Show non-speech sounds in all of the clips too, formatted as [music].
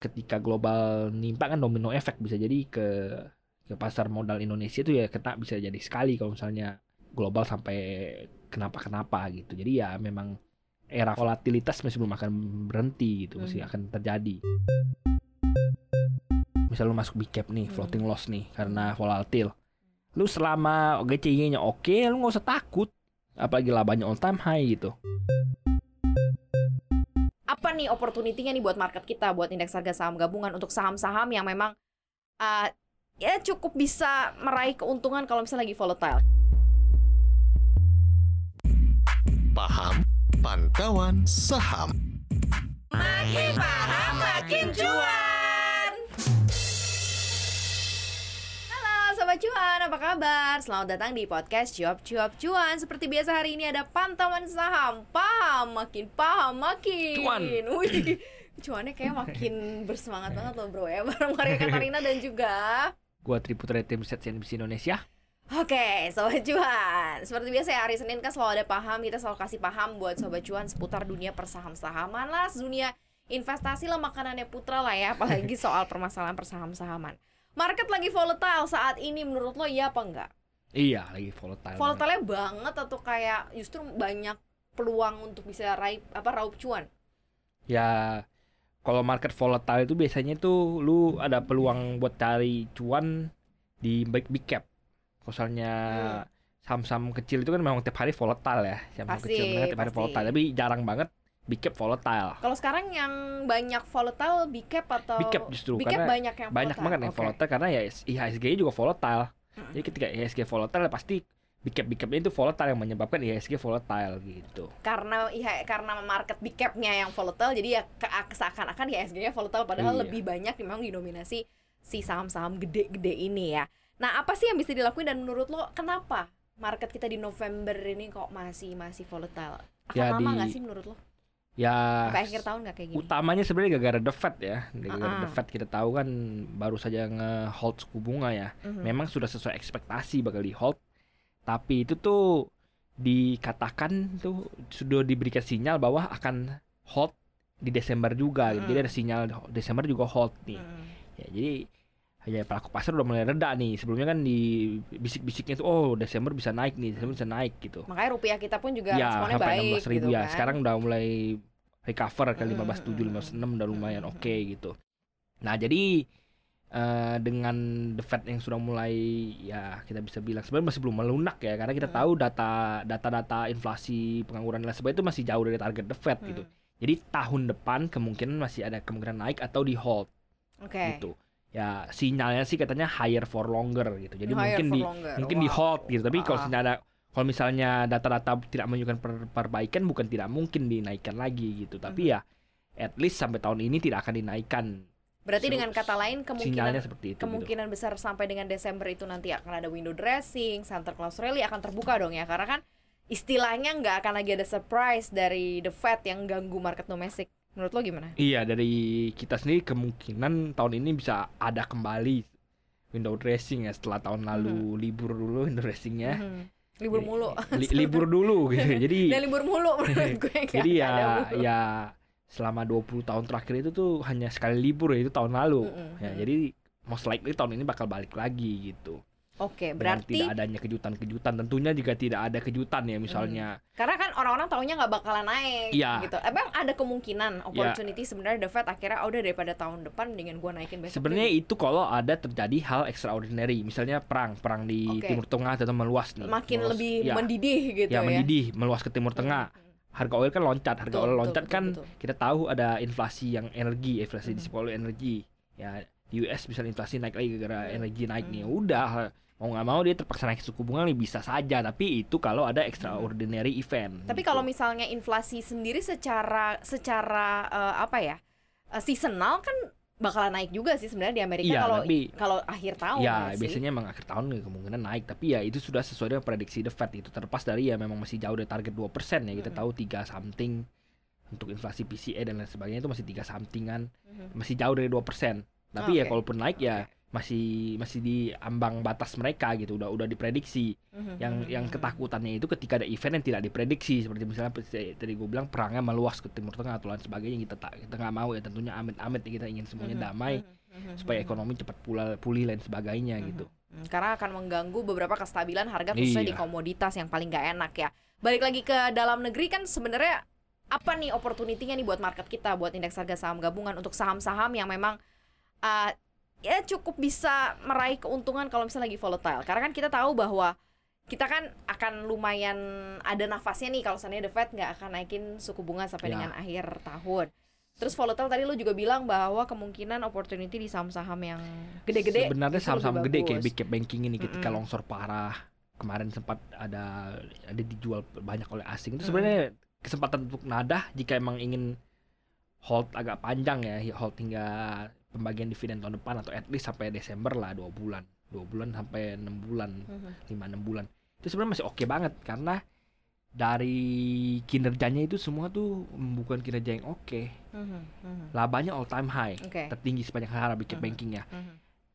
ketika global nimpa kan domino efek bisa jadi ke ke pasar modal Indonesia itu ya kena bisa jadi sekali kalau misalnya global sampai kenapa-kenapa gitu. Jadi ya memang era volatilitas masih belum akan berhenti gitu, masih Hmm. akan terjadi. Misal lu masuk big cap nih, Hmm. floating loss nih karena volatil. Lu selama GCI-nya oke, lu nggak usah takut. Apalagi labanya all time high gitu. Apa nih opportunity-nya nih buat market kita, buat indeks harga saham gabungan untuk saham-saham yang memang uh, ya cukup bisa meraih keuntungan kalau misalnya lagi volatile. Paham Pantauan Saham Makin paham makin cuan. Cuan, apa kabar? Selamat datang di podcast Cuap Cuap Cuan. Seperti biasa hari ini ada pantauan saham. Paham, makin paham, makin. Cuan. Wih, Cuannya kayak makin [laughs] bersemangat banget loh bro ya [laughs] Bareng Maria Katarina dan juga Gua Triputra Tim Set CNBC Indonesia. Oke, Sobat Cuan. Seperti biasa ya, hari Senin kan selalu ada paham. Kita selalu kasih paham buat Sobat Cuan seputar dunia persaham-sahaman lah Dunia investasi lah makanannya putra lah ya Apalagi [laughs] soal permasalahan persaham-sahaman Market lagi volatile saat ini menurut lo iya apa enggak? Iya, lagi volatile. banget. Volatile banget atau kayak justru banyak peluang untuk bisa raih apa raup cuan? Ya kalau market volatile itu biasanya tuh lu ada peluang buat cari cuan di big big cap. Misalnya saham-saham kecil itu kan memang tiap hari volatile ya. Saham Pasti, kecil memang tiap hari pasti. volatile, tapi jarang banget big cap volatile. Kalau sekarang yang banyak volatile big cap atau Big cap justru, big cap karena banyak yang Banyak volatile. banget yang Oke. volatile karena ya IHSG juga volatile. Mm. Jadi ketika IHSG volatile ya pasti big cap big capnya itu volatile yang menyebabkan IHSG volatile gitu. Karena iya karena market big cap-nya yang volatile jadi ya seakan-akan IHSG-nya volatile padahal Iya. lebih banyak memang didominasi si saham-saham gede-gede ini ya. Nah, apa sih yang bisa dilakuin dan menurut lo kenapa market kita di November ini kok masih masih volatile? Akan Ya, lama di- nggak sih menurut lo? Ya Sampai akhir tahun nggak kayak gini? utamanya sebenarnya gara-gara the Fed ya. Gara-gara Uh-uh. the Fed kita tahu kan baru saja nge-hold suku bunga ya. Mhm. Memang sudah sesuai ekspektasi bakal di hold. Tapi itu tuh dikatakan tuh sudah diberikan sinyal bahwa akan hold di Desember juga. gitu. Mm. Jadi ada sinyal Desember juga hold nih. Mhm. Ya, jadi ya pelaku pasar udah mulai reda nih. Sebelumnya kan di bisik-bisiknya tuh oh Desember bisa naik nih, Desember bisa naik gitu. Makanya rupiah kita pun juga ya responnya baik 16 ribu gitu ya. kan. Sekarang udah mulai recover ke Mm, 15.7, mm, 15.6 udah lumayan mm, oke gitu. Nah, jadi eh, dengan the Fed yang sudah mulai ya kita bisa bilang sebenarnya masih belum melunak ya karena kita tahu data data-data inflasi pengangguran dan lain sebagainya itu masih jauh dari target the Fed gitu. Hmm. Jadi tahun depan kemungkinan masih ada kemungkinan naik atau di hold Oke. gitu. Ya sinyalnya sih katanya higher for longer gitu. Jadi Higher mungkin di longer. mungkin di Wow. hold gitu. Tapi kalau Ah. sinyal ada kalau misalnya data-data tidak menunjukkan per- perbaikan bukan tidak mungkin dinaikkan lagi gitu. Tapi Mhm. ya at least sampai tahun ini tidak akan dinaikkan. Berarti So, dengan kata lain kemungkinan seperti itu. gitu. kemungkinan besar sampai dengan Desember itu nanti akan ada window dressing, Santa Claus rally akan terbuka dong ya karena kan istilahnya nggak akan lagi ada surprise dari the Fed yang ganggu market domestik. Menurut lo gimana? Iya dari kita sendiri kemungkinan tahun ini bisa ada kembali window dressing ya setelah tahun lalu libur dulu window dressingnya. Mhm. Libur mulu. [laughs] li- libur dulu gitu. Jadi Dan libur mulu menurut gue [laughs] Jadi ya ya selama 20 tahun terakhir itu tuh hanya sekali libur ya itu tahun lalu. Mm-mm, Ya, mm. jadi most likely tahun ini bakal balik lagi gitu. Oke, Dengan berarti tidak adanya kejutan-kejutan tentunya juga tidak ada kejutan ya misalnya. karena kan orang-orang taunya nggak bakalan naik Iya. gitu. Emang ada kemungkinan opportunity sebenarnya the Fed akhirnya "Ah, udah daripada tahun depan mendingan gua naikin besok. Sebenarnya deh." itu kalau ada terjadi hal extraordinary, misalnya perang, perang di Oke. Timur Tengah atau meluas nih. makin Meluas- lebih ya, mendidih gitu ya ya. mendidih, meluas ke Timur Tengah. Hmm, hmm. Harga oil kan loncat, harga Betul, oil loncat betul, kan betul. kita tahu ada inflasi yang energi, inflasi disebut oleh energi. Ya di US bisa inflasi naik lagi gara-gara Hmm. energi naik nih. Hmm. Udah mau nggak mau dia terpaksa naik suku bunga nih bisa saja, tapi itu kalau ada extraordinary event. Tapi gitu. kalau misalnya inflasi sendiri secara secara eh, apa ya? eh, seasonal kan bakalan naik juga sih sebenarnya di Amerika Iya, kalau tapi- kalau akhir tahun ya sih? biasanya emang akhir tahun kemungkinan naik tapi ya itu sudah sesuai dengan prediksi the Fed itu terlepas dari ya memang masih jauh dari target 2% ya kita Mm-mm. tahu 3 something untuk inflasi PCE dan lain sebagainya itu masih 3 somethingan Mhm. masih jauh dari 2% tapi ya Oke. kalaupun naik ya masih masih di ambang batas mereka gitu udah udah diprediksi. Mhm, yang yang ketakutannya itu ketika ada event yang tidak diprediksi seperti misalnya tadi gue bilang perangnya meluas ke timur tengah atau lain sebagainya kita tak kita nggak mau ya tentunya amit-amit kita ingin semuanya Mhm, damai mhm, mhm, supaya ekonomi cepat pulih pulih lain sebagainya Mhm. gitu. Karena akan mengganggu beberapa kestabilan harga khususnya di Iya. komoditas yang paling gak enak ya. Balik lagi ke dalam negeri kan sebenarnya apa nih opportunity-nya nih buat market kita, buat indeks harga saham gabungan untuk saham-saham yang memang uh, ya cukup bisa meraih keuntungan kalau misalnya lagi volatile. Karena kan kita tahu bahwa kita kan akan lumayan ada nafasnya nih kalau seandainya The Fed nggak akan naikin suku bunga sampai Ya. dengan akhir tahun. Terus volatile tadi lu juga bilang bahwa kemungkinan opportunity di saham-saham yang gede-gede sebenarnya saham-saham gede kayak big cap banking ini ketika Mm-mm. longsor parah kemarin sempat ada ada dijual banyak oleh asing itu Mm. sebenarnya kesempatan untuk nadah jika emang ingin hold agak panjang ya hold hingga pembagian dividen tahun depan atau at least sampai Desember lah dua bulan. Dua bulan sampai enam bulan. Mhm. lima enam bulan. Itu sebenarnya masih oke banget karena dari kinerjanya itu semua tuh bukan kinerja yang oke. Mhm, mhm. labanya all time high. Oke. tertinggi sepanjang sejarah big cap banking ya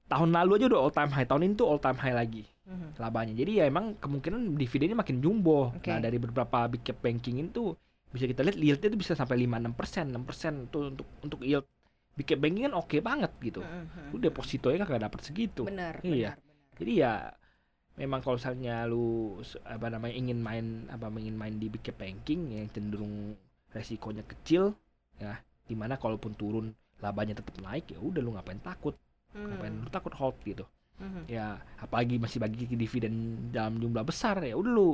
tahun lalu aja udah all time high tahun ini tuh all time high lagi labanya. Jadi ya emang kemungkinan dividennya makin jumbo. Oke. nah dari beberapa big cap banking itu bisa kita lihat yieldnya itu bisa sampai 5-6 persen 6 persen tuh untuk untuk yield cap banking kan oke banget gitu. Mhm, lu depositonya kagak dapat segitu. Benar, Iya. benar, benar. jadi ya memang kalau misalnya lu apa namanya ingin main apa ingin main di big cap banking yang cenderung resikonya kecil ya di mana kalaupun turun labanya tetap naik ya udah lu ngapain takut? Ngapain Mhm, lu takut hold gitu? Mhm. ya apalagi masih bagi dividen dalam jumlah besar ya udah lu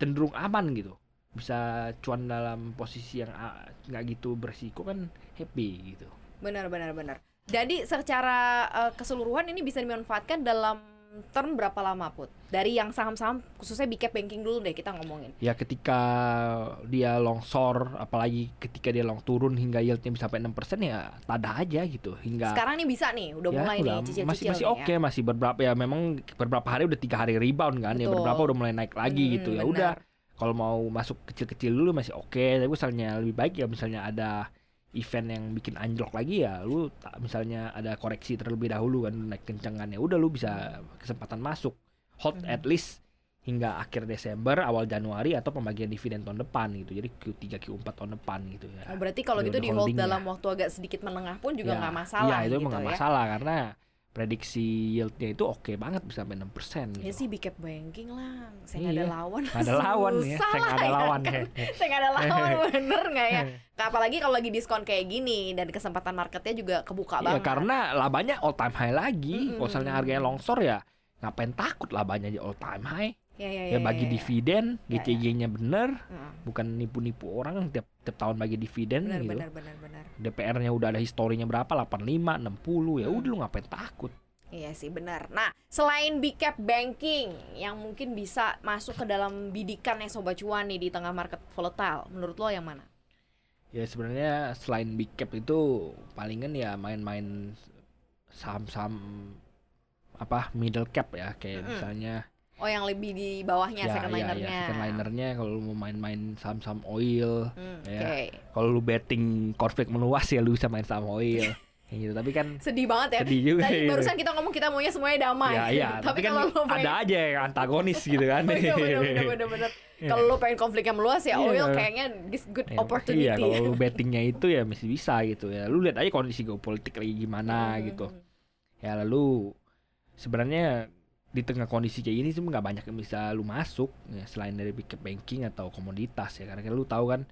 cenderung aman gitu. Bisa cuan dalam posisi yang ah, nggak gitu berisiko kan happy gitu Benar, benar, benar. Jadi secara eh, keseluruhan ini bisa dimanfaatkan dalam term berapa lama put? Dari yang saham-saham khususnya big cap banking dulu deh kita ngomongin. ya ketika dia longsor apalagi ketika dia long turun hingga yieldnya bisa sampai 6% ya tada aja gitu hingga Sekarang nih bisa nih, udah ya, mulai udah, nih cicil-cicil masih masih nih oke ya. masih beberapa ya memang beberapa hari udah tiga hari rebound kan ya Betul. beberapa udah mulai naik lagi Hmm, gitu ya benar. udah kalau mau masuk kecil-kecil dulu masih oke tapi misalnya lebih baik ya misalnya ada event yang bikin anjlok lagi ya lu tak misalnya ada koreksi terlebih dahulu kan naik kencengan ya udah lu bisa kesempatan masuk hold Mhm. at least hingga akhir Desember awal Januari atau pembagian dividen tahun depan gitu jadi Q3 Q4 tahun depan gitu ya Oh, berarti kalau gitu di hold dalam waktu agak sedikit menengah pun juga Ya, nggak masalah iya itu gitu nggak ya. masalah karena prediksi yieldnya itu oke banget bisa sampai 6% gitu. Ya sih big cap banking lah, saya nggak ada Iya. lawan. Nggak ada lawan ya, Susah saya nggak ada ya lawan kan. ya. [laughs] saya nggak ada lawan [laughs] bener nggak ya? [laughs] Apalagi kalau lagi diskon kayak gini dan kesempatan marketnya juga kebuka Iya banget. karena labanya all time high lagi. Mm-mm. Kalau misalnya harganya longsor ya ngapain takut labanya aja all time high. Ya, ya, Ya, bagi ya, ya. dividen, Ya, ya. GCG-nya bener, Heeh. bukan nipu-nipu orang tiap tiap tahun bagi dividen Benar, gitu. benar, benar, benar. DPR-nya udah ada historinya berapa? 85, 60. Ya Hmm. udah lu ngapain takut? Iya sih benar. Nah, selain big cap banking yang mungkin bisa masuk ke dalam bidikan yang sobat cuan nih di tengah market volatile, menurut lo yang mana? Ya sebenarnya selain big cap itu palingan ya main-main saham-saham apa middle cap ya kayak Mm-mm. misalnya Oh, yang lebih di bawahnya ya, second ya, linernya. ya, second linernya kalau lu mau main-main saham-saham oil Hmm, Ya. Oke. kalau lu betting konflik meluas ya lu bisa main saham oil [laughs] kayak gitu tapi kan Sedih banget ya. sedih juga Tadi gitu. barusan kita ngomong kita maunya semuanya damai. ya [laughs] iya tapi, kan kalau lo ada aja yang antagonis gitu kan [laughs] bener, bener, bener, bener. Iya. Kalau lo pengen konflik yang meluas ya Iya. oil kayaknya this good Ya, opportunity. iya kalau lu bettingnya itu ya masih bisa gitu ya lu lihat aja kondisi geopolitik lagi gimana Hmm, gitu ya lalu sebenarnya di tengah kondisi kayak gini tuh nggak banyak yang bisa lu masuk ya selain dari big banking atau komoditas ya karena kan lu tahu kan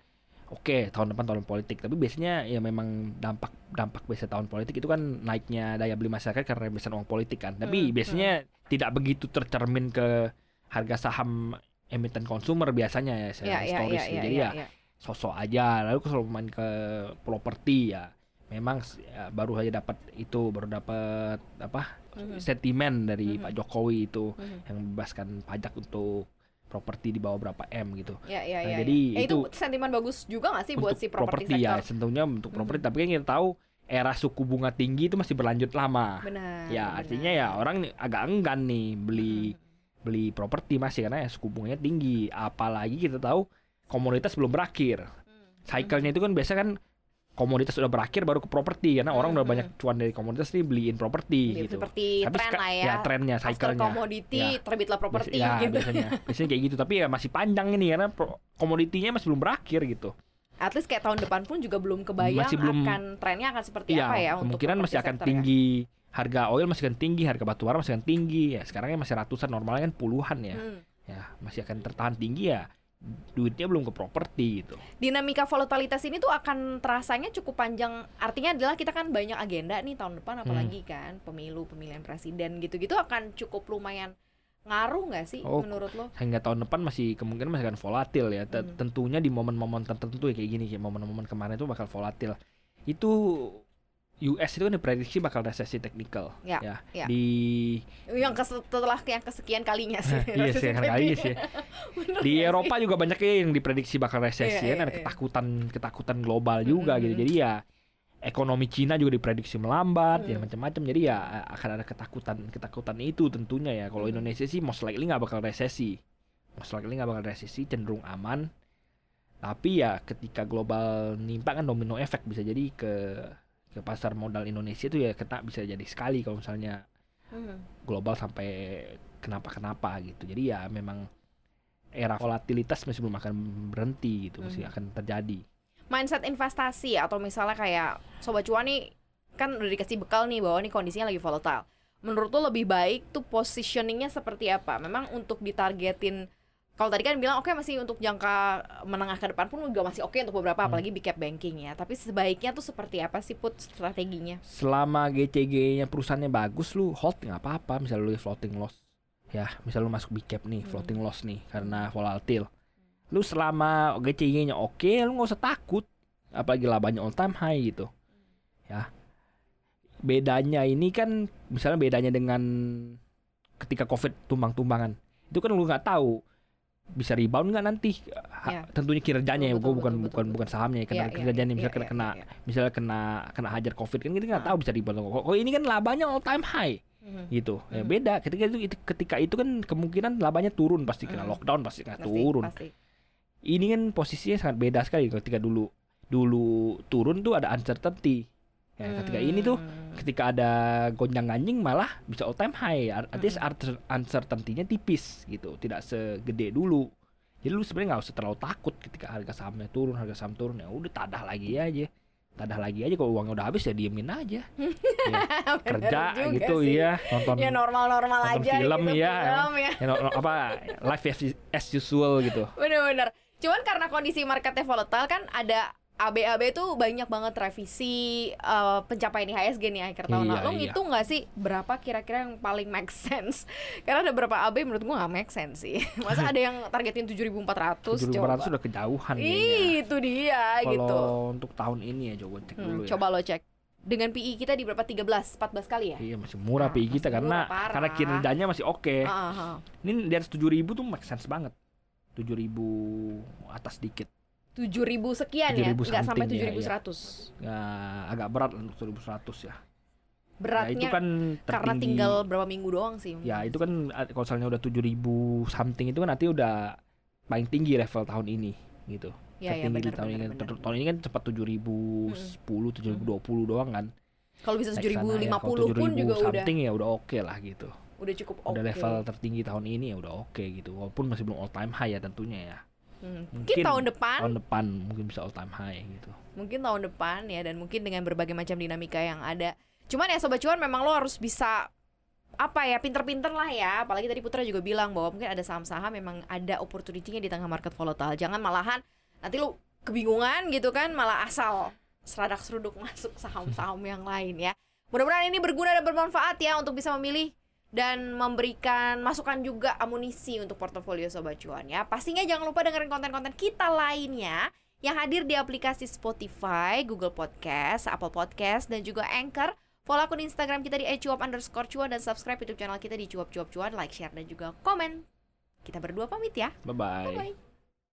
oke tahun depan tahun politik tapi biasanya ya memang dampak dampak biasa tahun politik itu kan naiknya daya beli masyarakat karena rembesan uang politik kan Hmm, tapi biasanya tidak begitu tercermin ke harga saham emiten konsumer biasanya ya saya iya, historis iya, ya. jadi iya, ya iya. sosok aja lalu kalau main ke properti ya memang ya, baru saja dapat itu baru dapat apa Mhm. sentimen dari Mhm. Pak Jokowi itu Mhm. yang membebaskan pajak untuk properti di bawah berapa m gitu Ya, ya, Nah, ya, jadi ya. Eh, itu, itu sentimen bagus juga gak sih buat si properti ya tentunya untuk properti Mhm. tapi kan kita tahu era suku bunga tinggi itu masih berlanjut lama Benar. ya benar. artinya ya orang agak enggan nih beli Mhm. beli properti masih karena ya suku bunganya tinggi apalagi kita tahu komoditas belum berakhir Hmm. cycle-nya itu kan biasa kan komoditas udah berakhir baru ke properti karena orang Hmm, udah banyak cuan dari komoditas nih beliin properti gitu. seperti Tapi tren lah ya. ya, trennya, cycle-nya. commodity Ya. terbitlah properti ya, gitu. biasanya [laughs] biasanya kayak gitu tapi ya masih panjang ini karena komoditinya masih belum berakhir gitu At least kayak tahun depan pun juga belum kebayang Masih belum- akan trennya akan seperti Iya, apa ya untuk kemungkinan masih akan ya. tinggi harga oil masih akan tinggi harga batu bara masih akan tinggi ya sekarang masih ratusan normalnya kan puluhan ya Hmm. ya masih akan tertahan tinggi ya duitnya belum ke properti gitu dinamika volatilitas ini tuh akan terasanya cukup panjang. Artinya adalah kita kan banyak agenda nih tahun depan apalagi Hmm. kan pemilu, pemilihan presiden gitu-gitu akan cukup lumayan ngaruh nggak sih Oh, menurut lo? hingga tahun depan masih kemungkinan masih akan volatil ya Hmm. tentunya di momen-momen tertentu ya kayak gini kayak momen-momen kemarin itu bakal volatil itu US itu kan diprediksi bakal resesi teknikal. Ya, ya ya. di Yang kes setelah yang kesekian kalinya sih. iya sih kan kali sih. [laughs] Di Eropa juga banyak yang diprediksi bakal resesi Iya, kan? iya, ada iya. ketakutan ketakutan global juga gitu. Jadi ya ekonomi Cina juga diprediksi melambat ya Mm. macam-macam. Jadi ya akan ada ketakutan ketakutan itu tentunya ya. Kalau Mm. Indonesia sih most likely nggak bakal resesi. Most likely nggak bakal resesi cenderung aman. Tapi ya ketika global nimpa kan domino efek bisa jadi ke ke pasar modal Indonesia itu ya kena bisa jadi sekali kalau misalnya Hmm. global sampai kenapa-kenapa gitu. Jadi ya memang era volatilitas masih belum akan berhenti gitu, masih Mhm. akan terjadi. mindset investasi atau misalnya kayak sobat cuan nih kan udah dikasih bekal nih bahwa nih kondisinya lagi volatile. Menurut lo lebih baik tuh positioningnya seperti apa? Memang untuk ditargetin kalau tadi kan bilang oke masih untuk jangka menengah ke depan pun juga masih oke untuk beberapa Hmm. apalagi big cap banking ya. Tapi sebaiknya tuh seperti apa sih put strateginya? Selama GCG-nya perusahaannya bagus lu hold nggak apa-apa, misal lu floating loss. Ya, misal lu masuk big cap nih, Hmm. floating loss nih karena volatile. Lu selama GCG-nya oke, lu nggak usah takut. Apalagi labanya all time high gitu. Ya. Bedanya ini kan misalnya bedanya dengan ketika Covid tumbang-tumbangan. Itu kan lu nggak tahu bisa rebound nggak nanti Ha- Ya. tentunya kinerjanya ya gue bukan betul, bukan betul, bukan sahamnya ya kena Iya, iya, kinerjanya iya, misalnya iya, kena, kena iya. misalnya kena kena hajar covid kan kita nggak Ah. tahu bisa rebound kok kok ini kan labanya all time high Mhm. gitu ya Hmm. beda ketika itu ketika itu kan kemungkinan labanya turun pasti kena Hmm. lockdown pasti kena Pasti, turun pasti. ini kan posisinya sangat beda sekali ketika dulu dulu turun tuh ada uncertainty ya ketika ini tuh Hmm. ketika ada gonjang ganjing malah bisa all time high. Ar- artinya uncer- uncertainty-nya tipis gitu tidak segede dulu. Jadi lu sebenarnya nggak usah terlalu takut ketika harga sahamnya turun harga saham turun ya udah tadah lagi aja. Tadah lagi aja kalau uangnya udah habis ya diemin aja. [laughs] Ya, kerja gitu sih. iya. Nonton ya normal-normal aja film, gitu ya, film ya. Ya, no- no- apa life as, as usual gitu. [laughs] Bener-bener. Cuman karena kondisi marketnya volatile kan ada ABAB tuh banyak banget revisi eh, pencapaian IHSG nih akhir tahun Iya, lalu iya. ngitung nggak sih berapa kira-kira yang paling make sense [laughs] karena ada beberapa AB menurut gua nggak make sense sih [laughs] masa ada yang targetin 7.400 tujuh coba sudah kejauhan Ih, itu dia kalau gitu untuk tahun ini ya coba cek Hmm, dulu ya coba lo cek dengan PI kita di berapa 13 14 kali ya Iya masih murah Nah, PI kita masih karena murah, parah. karena kinerjanya masih oke. Ah, ah, ah. Ini di atas 7000 tuh make sense banget. 7000 atas dikit. 7.000 sekian ya 7.000 nggak sampai something, ya, 7.100 Ya, agak berat untuk 7100 ya. beratnya ya itu kan karena tertinggi. tinggal berapa minggu doang sih Ya itu kan ah, kalau misalnya udah 7000 something itu kan nanti udah paling tinggi level tahun ini gitu. ya, ya, Tertinggi di tahun ini benar, kan. benar. Tahun ini kan cepat 7010, 7020 doang kan. Kalau bisa sana 7050 ya. Kalau pun 7000 juga udah something ya udah oke lah gitu. udah cukup oke. Udah level tertinggi tahun ini ya udah oke gitu. Walaupun masih belum all time high ya tentunya ya. Hmm. Mungkin, Mungkin tahun depan, tahun depan mungkin bisa all time high gitu. mungkin tahun depan ya dan mungkin dengan berbagai macam dinamika yang ada. Cuman ya sobat cuan memang lo harus bisa apa ya pinter-pinter lah ya apalagi tadi Putra juga bilang bahwa mungkin ada saham-saham memang ada opportunity-nya di tengah market volatile jangan malahan nanti lu kebingungan gitu kan malah asal seradak seruduk [laughs] masuk saham-saham yang lain ya mudah-mudahan ini berguna dan bermanfaat ya untuk bisa memilih dan memberikan masukan juga amunisi untuk portofolio Sobat Cuan ya. Pastinya jangan lupa dengerin konten-konten kita lainnya yang hadir di aplikasi Spotify, Google Podcast, Apple Podcast, dan juga Anchor. Follow akun Instagram kita di @cuap underscore cuan dan subscribe YouTube channel kita di cuap cuap cuan, like, share, dan juga komen. Kita berdua pamit ya. Bye bye. Bye-bye.